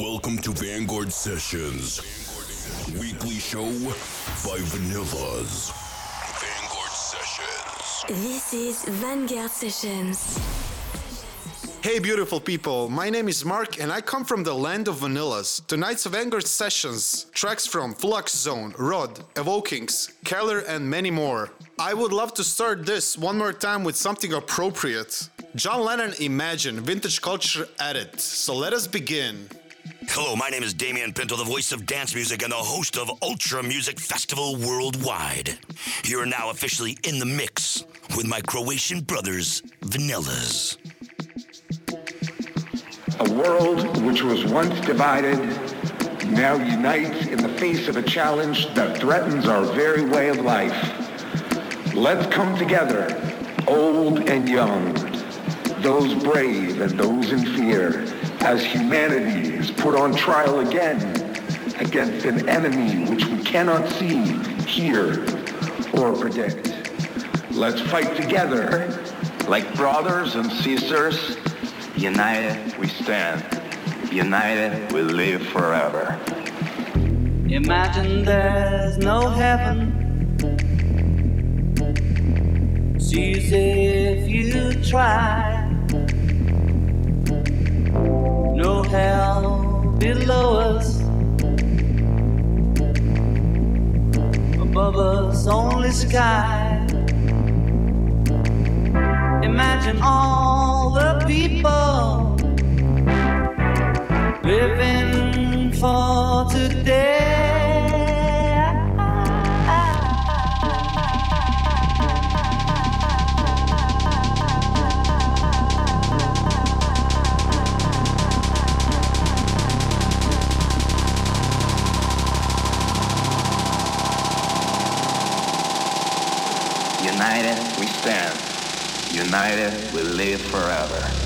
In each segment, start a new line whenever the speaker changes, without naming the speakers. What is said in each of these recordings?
Welcome to Vanguard Sessions, weekly show by Vanillaz. Vanguard Sessions.
This is Vanguard Sessions.
Hey, beautiful people. My name is Mark, and I come from the land of vanillas. Tonight's Vanguard Sessions tracks from Flux Zone, Rod, Evokings, Keller, and many more. I would love to start this one more time with something appropriate. John Lennon Imagine, vintage culture added. So let us begin.
Hello, my name is Damian Pinto, the voice of dance music and the host of Ultra Music Festival Worldwide. You are now officially in the mix with my Croatian brothers, Vanillaz.
A world which was once divided now unites in the face of a challenge that threatens our very way of life. Let's come together, old and young, those brave and those in fear, as humanity is put on trial again against an enemy which we cannot see, hear, or predict. Let's fight together.
Like brothers and sisters, united we stand. United we live forever.
Imagine there's no heaven sees if you try. No hell below us, above us only sky. Imagine all the people living for today.
United we live forever.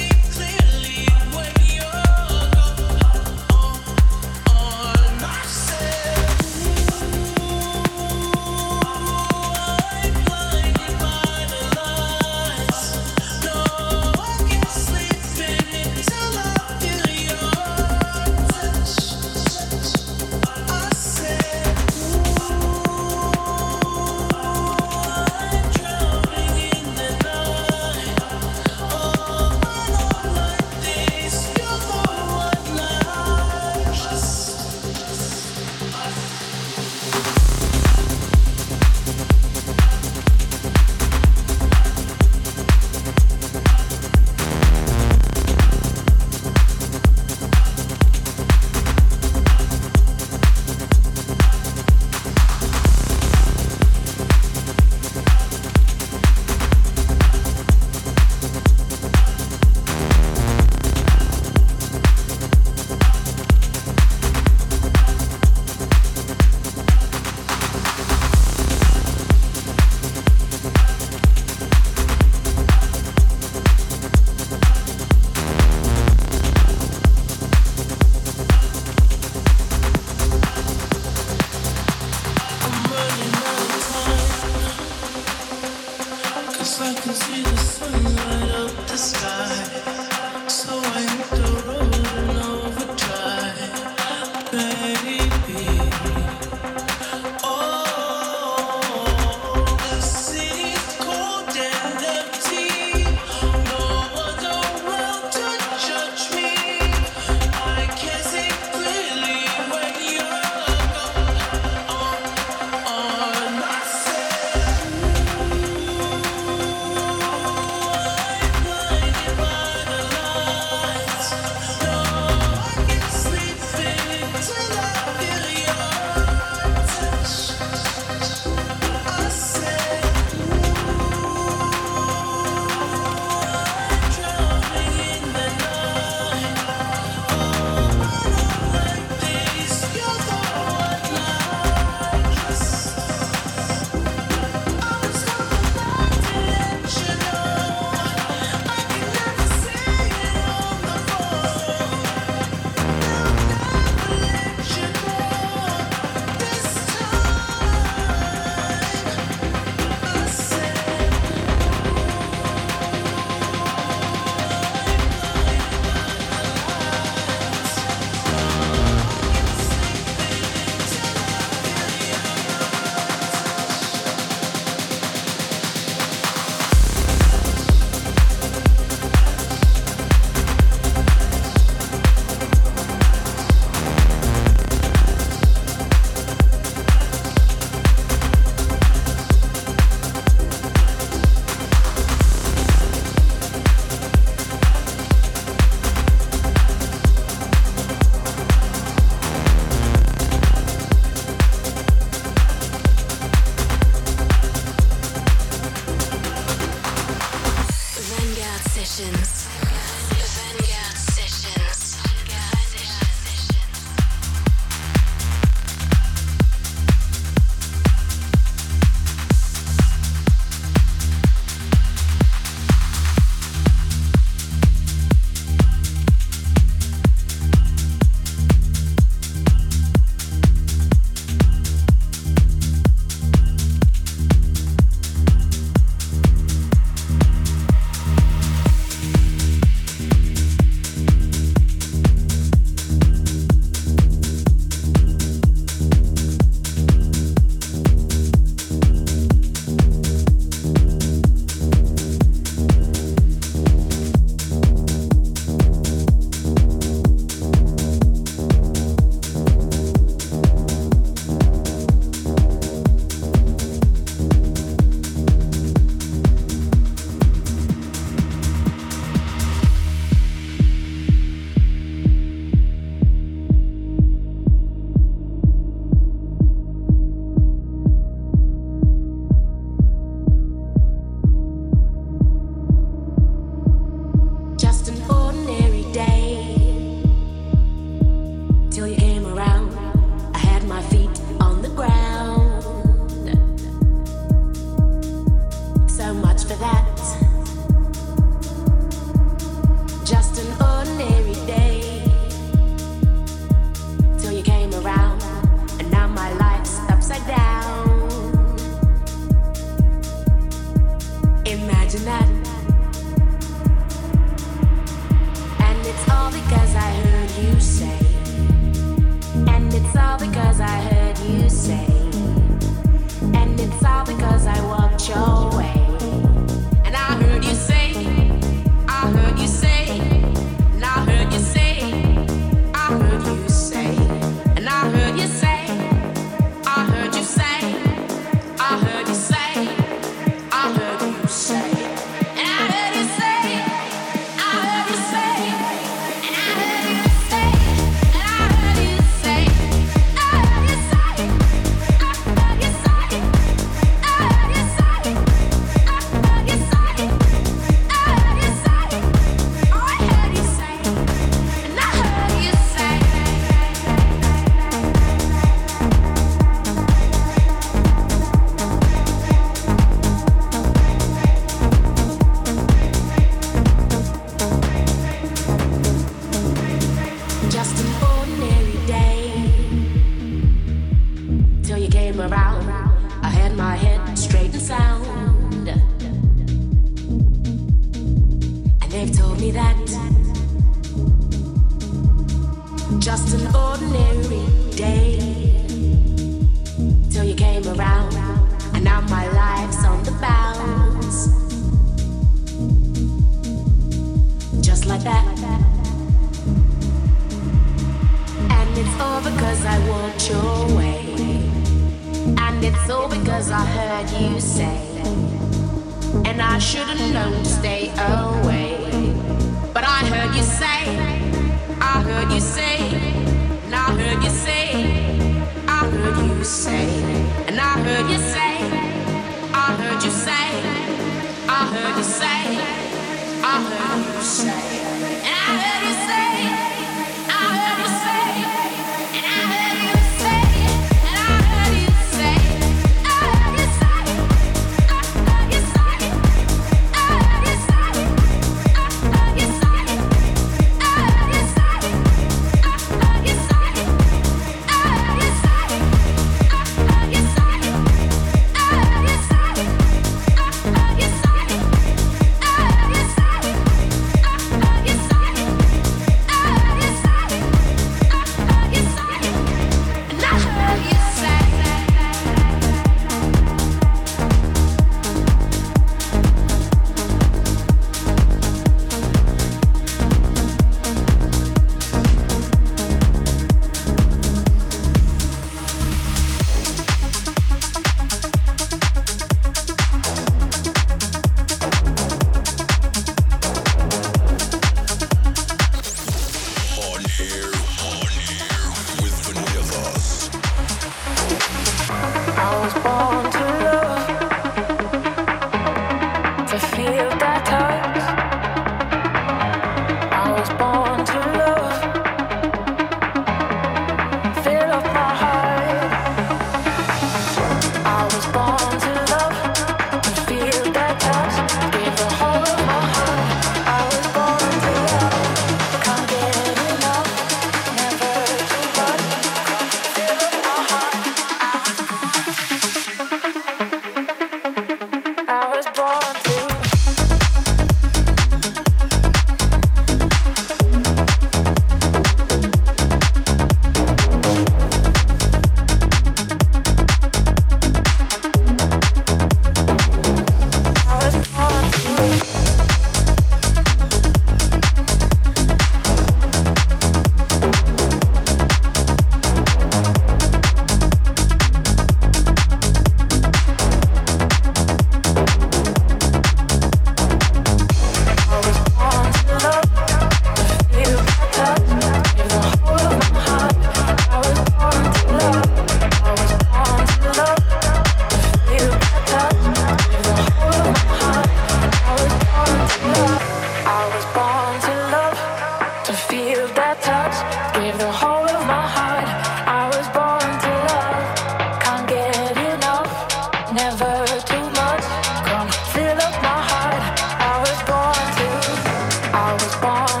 heart.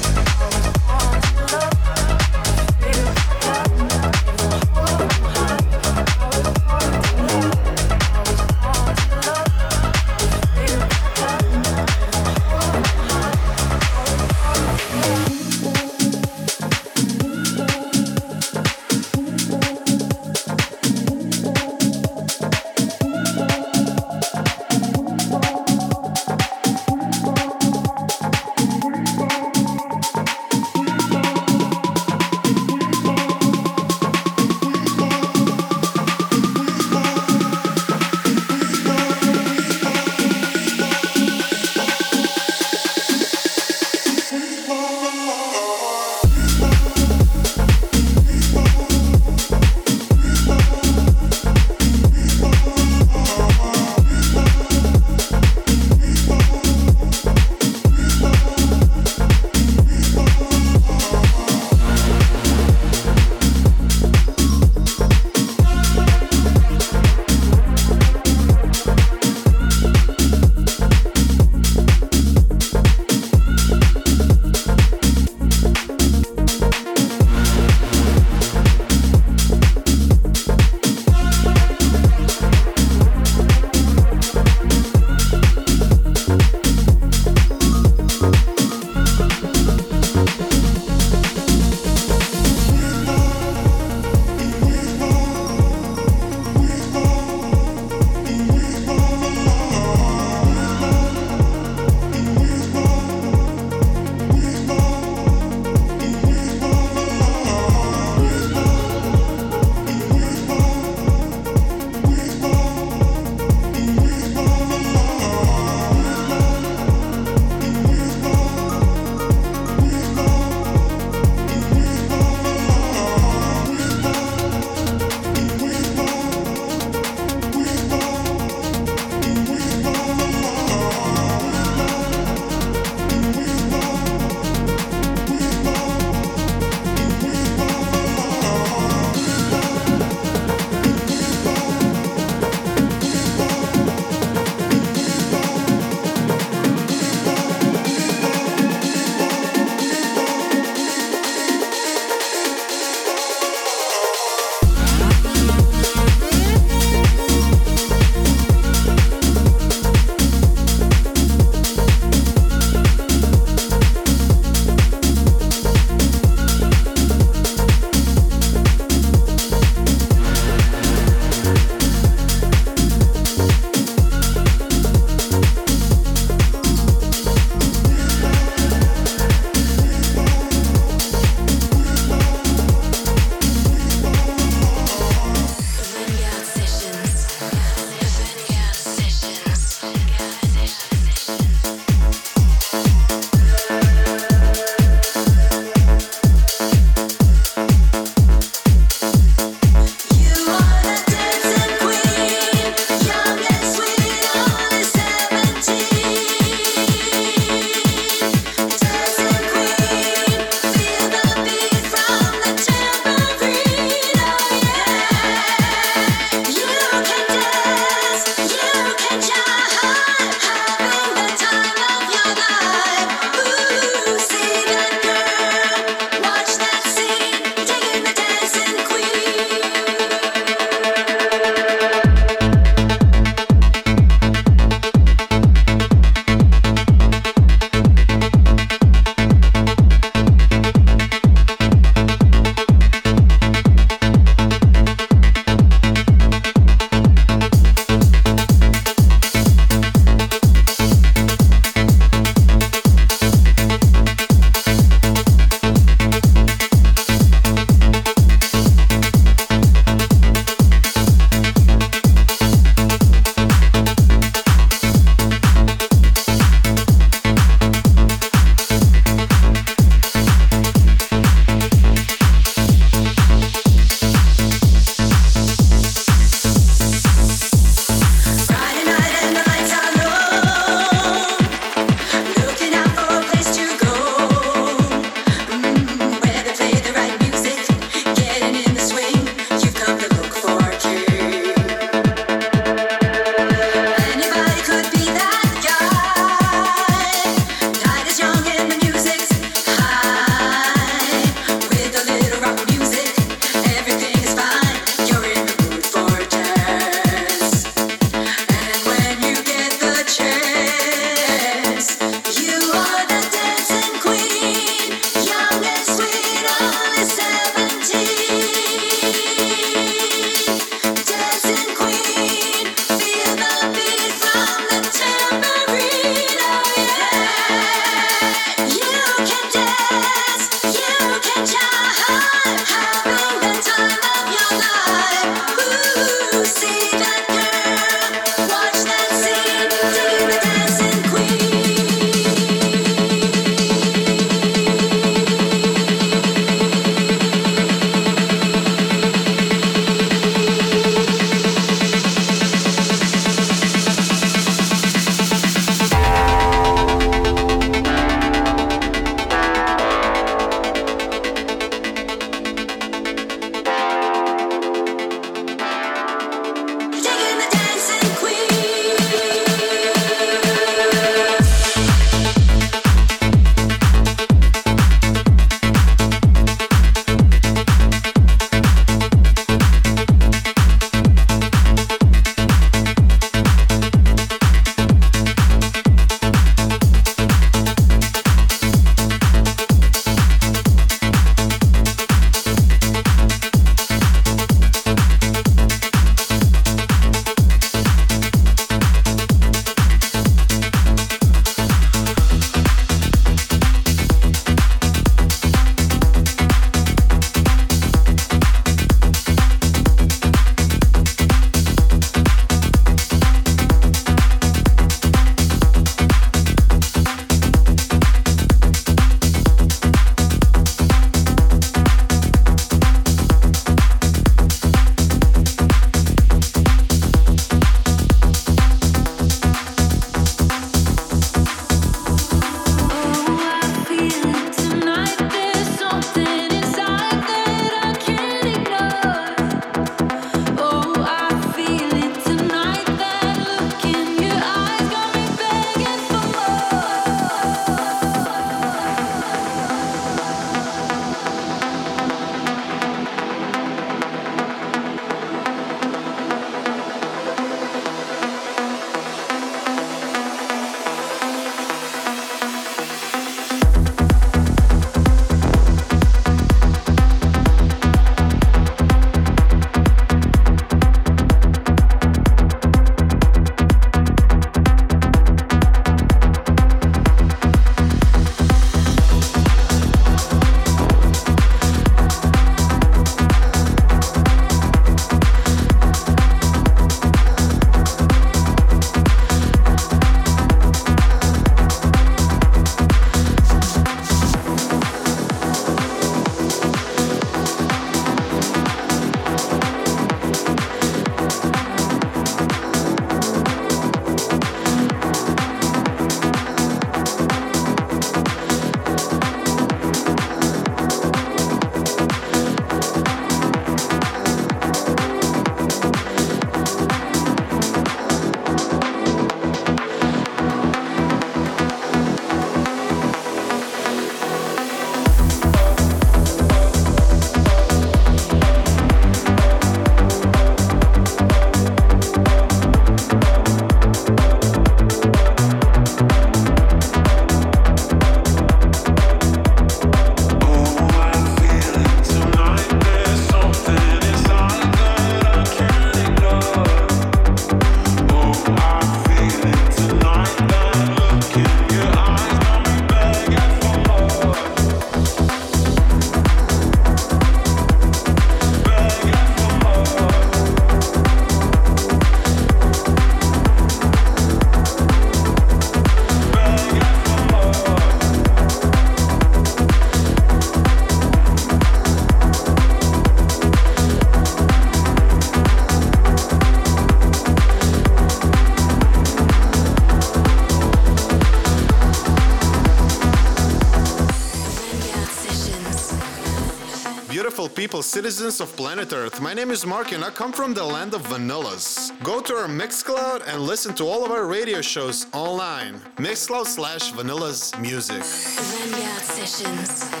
People,
citizens of planet Earth. My name is Mark and I come from the land of Vanillaz. Go to our Mixcloud and listen to all of our radio shows online. Mixcloud slash Vanillaz music.
Sessions.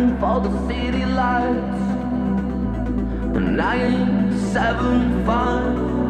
Heading for the city lights. Nine, seven, five.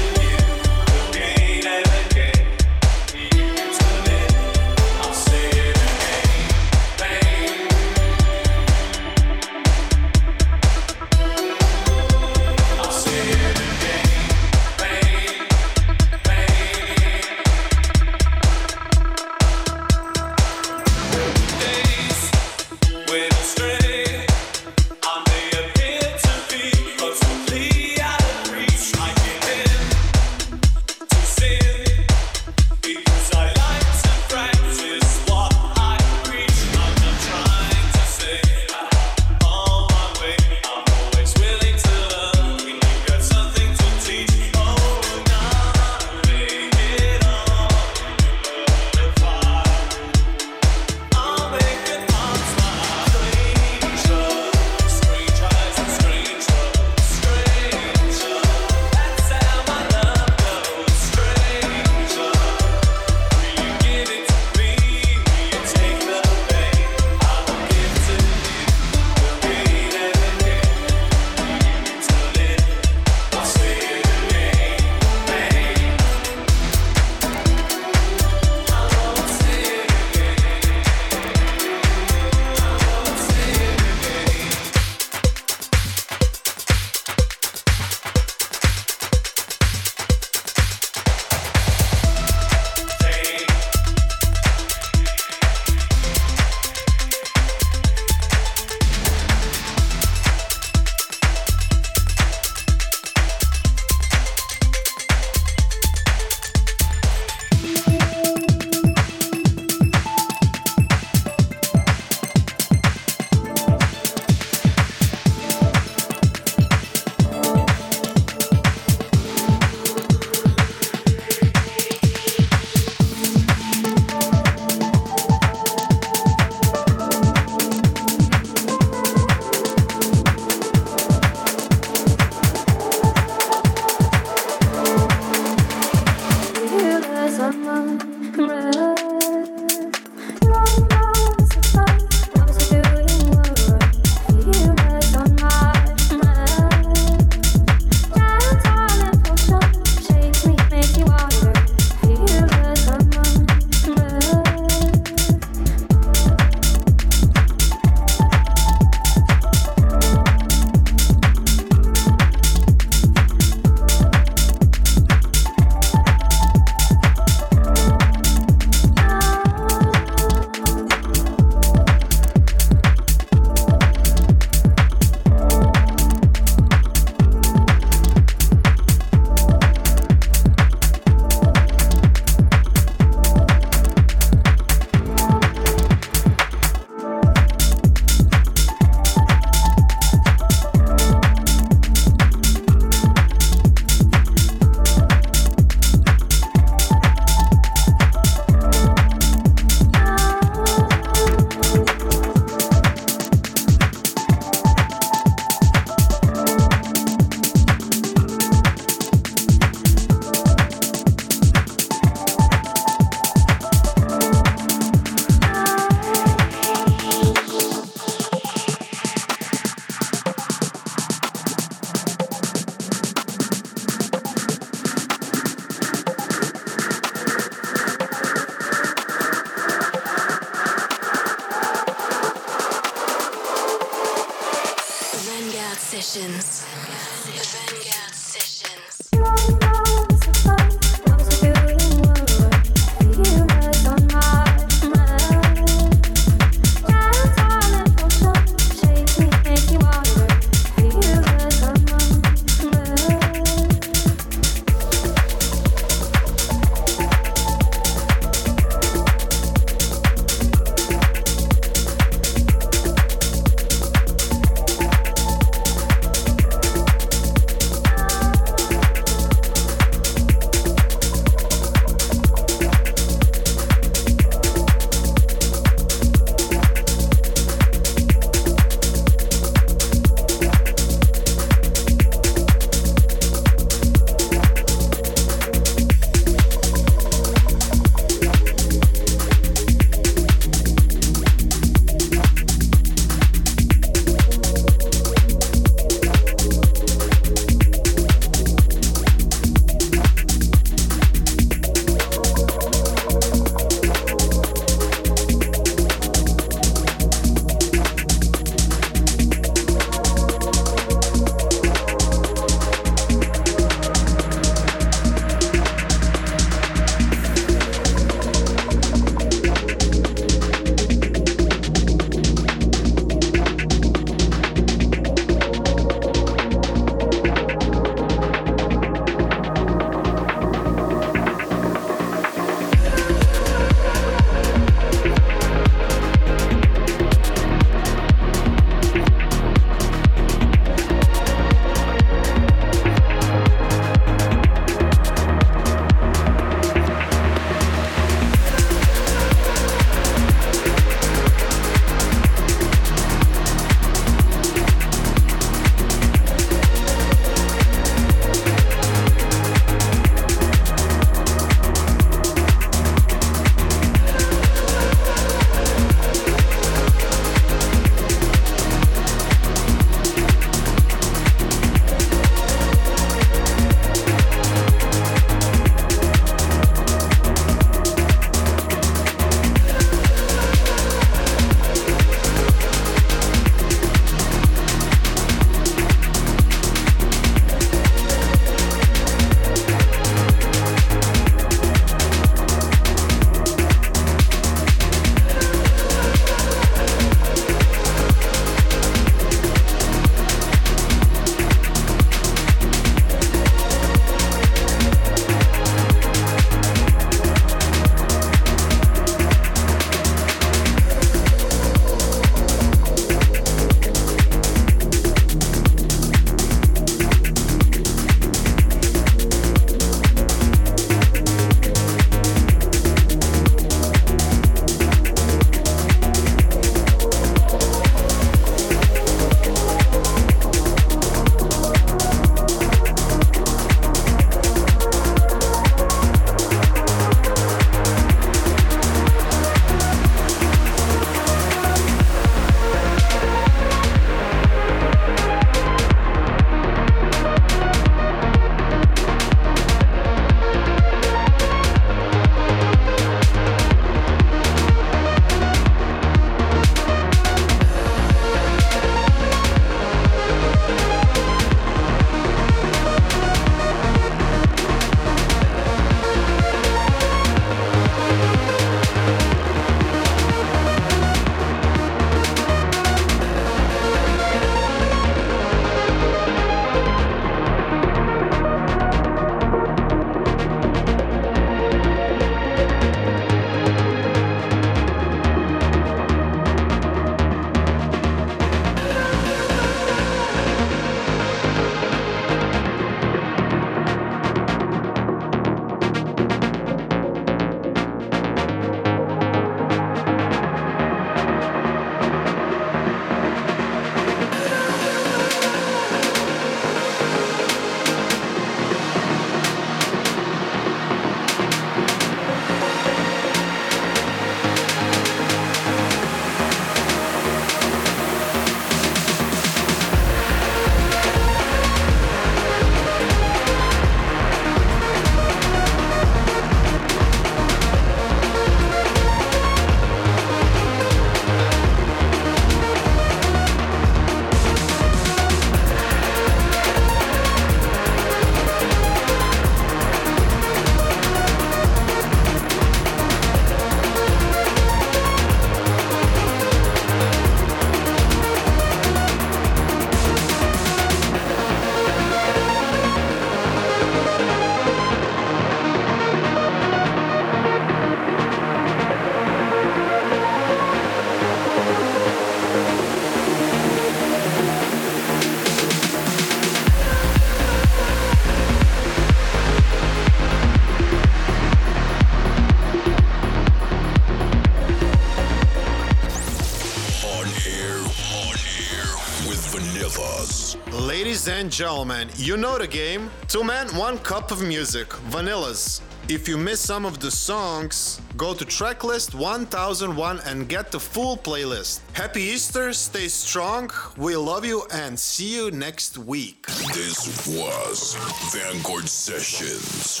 And gentlemen, you know the game. Two men, one cup of music. Vanillaz. If you miss some of the songs, go to tracklist 1001 and get the full playlist. Happy Easter, stay strong, we love you, and see you next week.
This was Vanguard Sessions.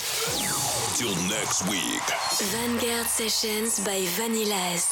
Till next week.
Vanguard Sessions by Vanillaz. Vanguard.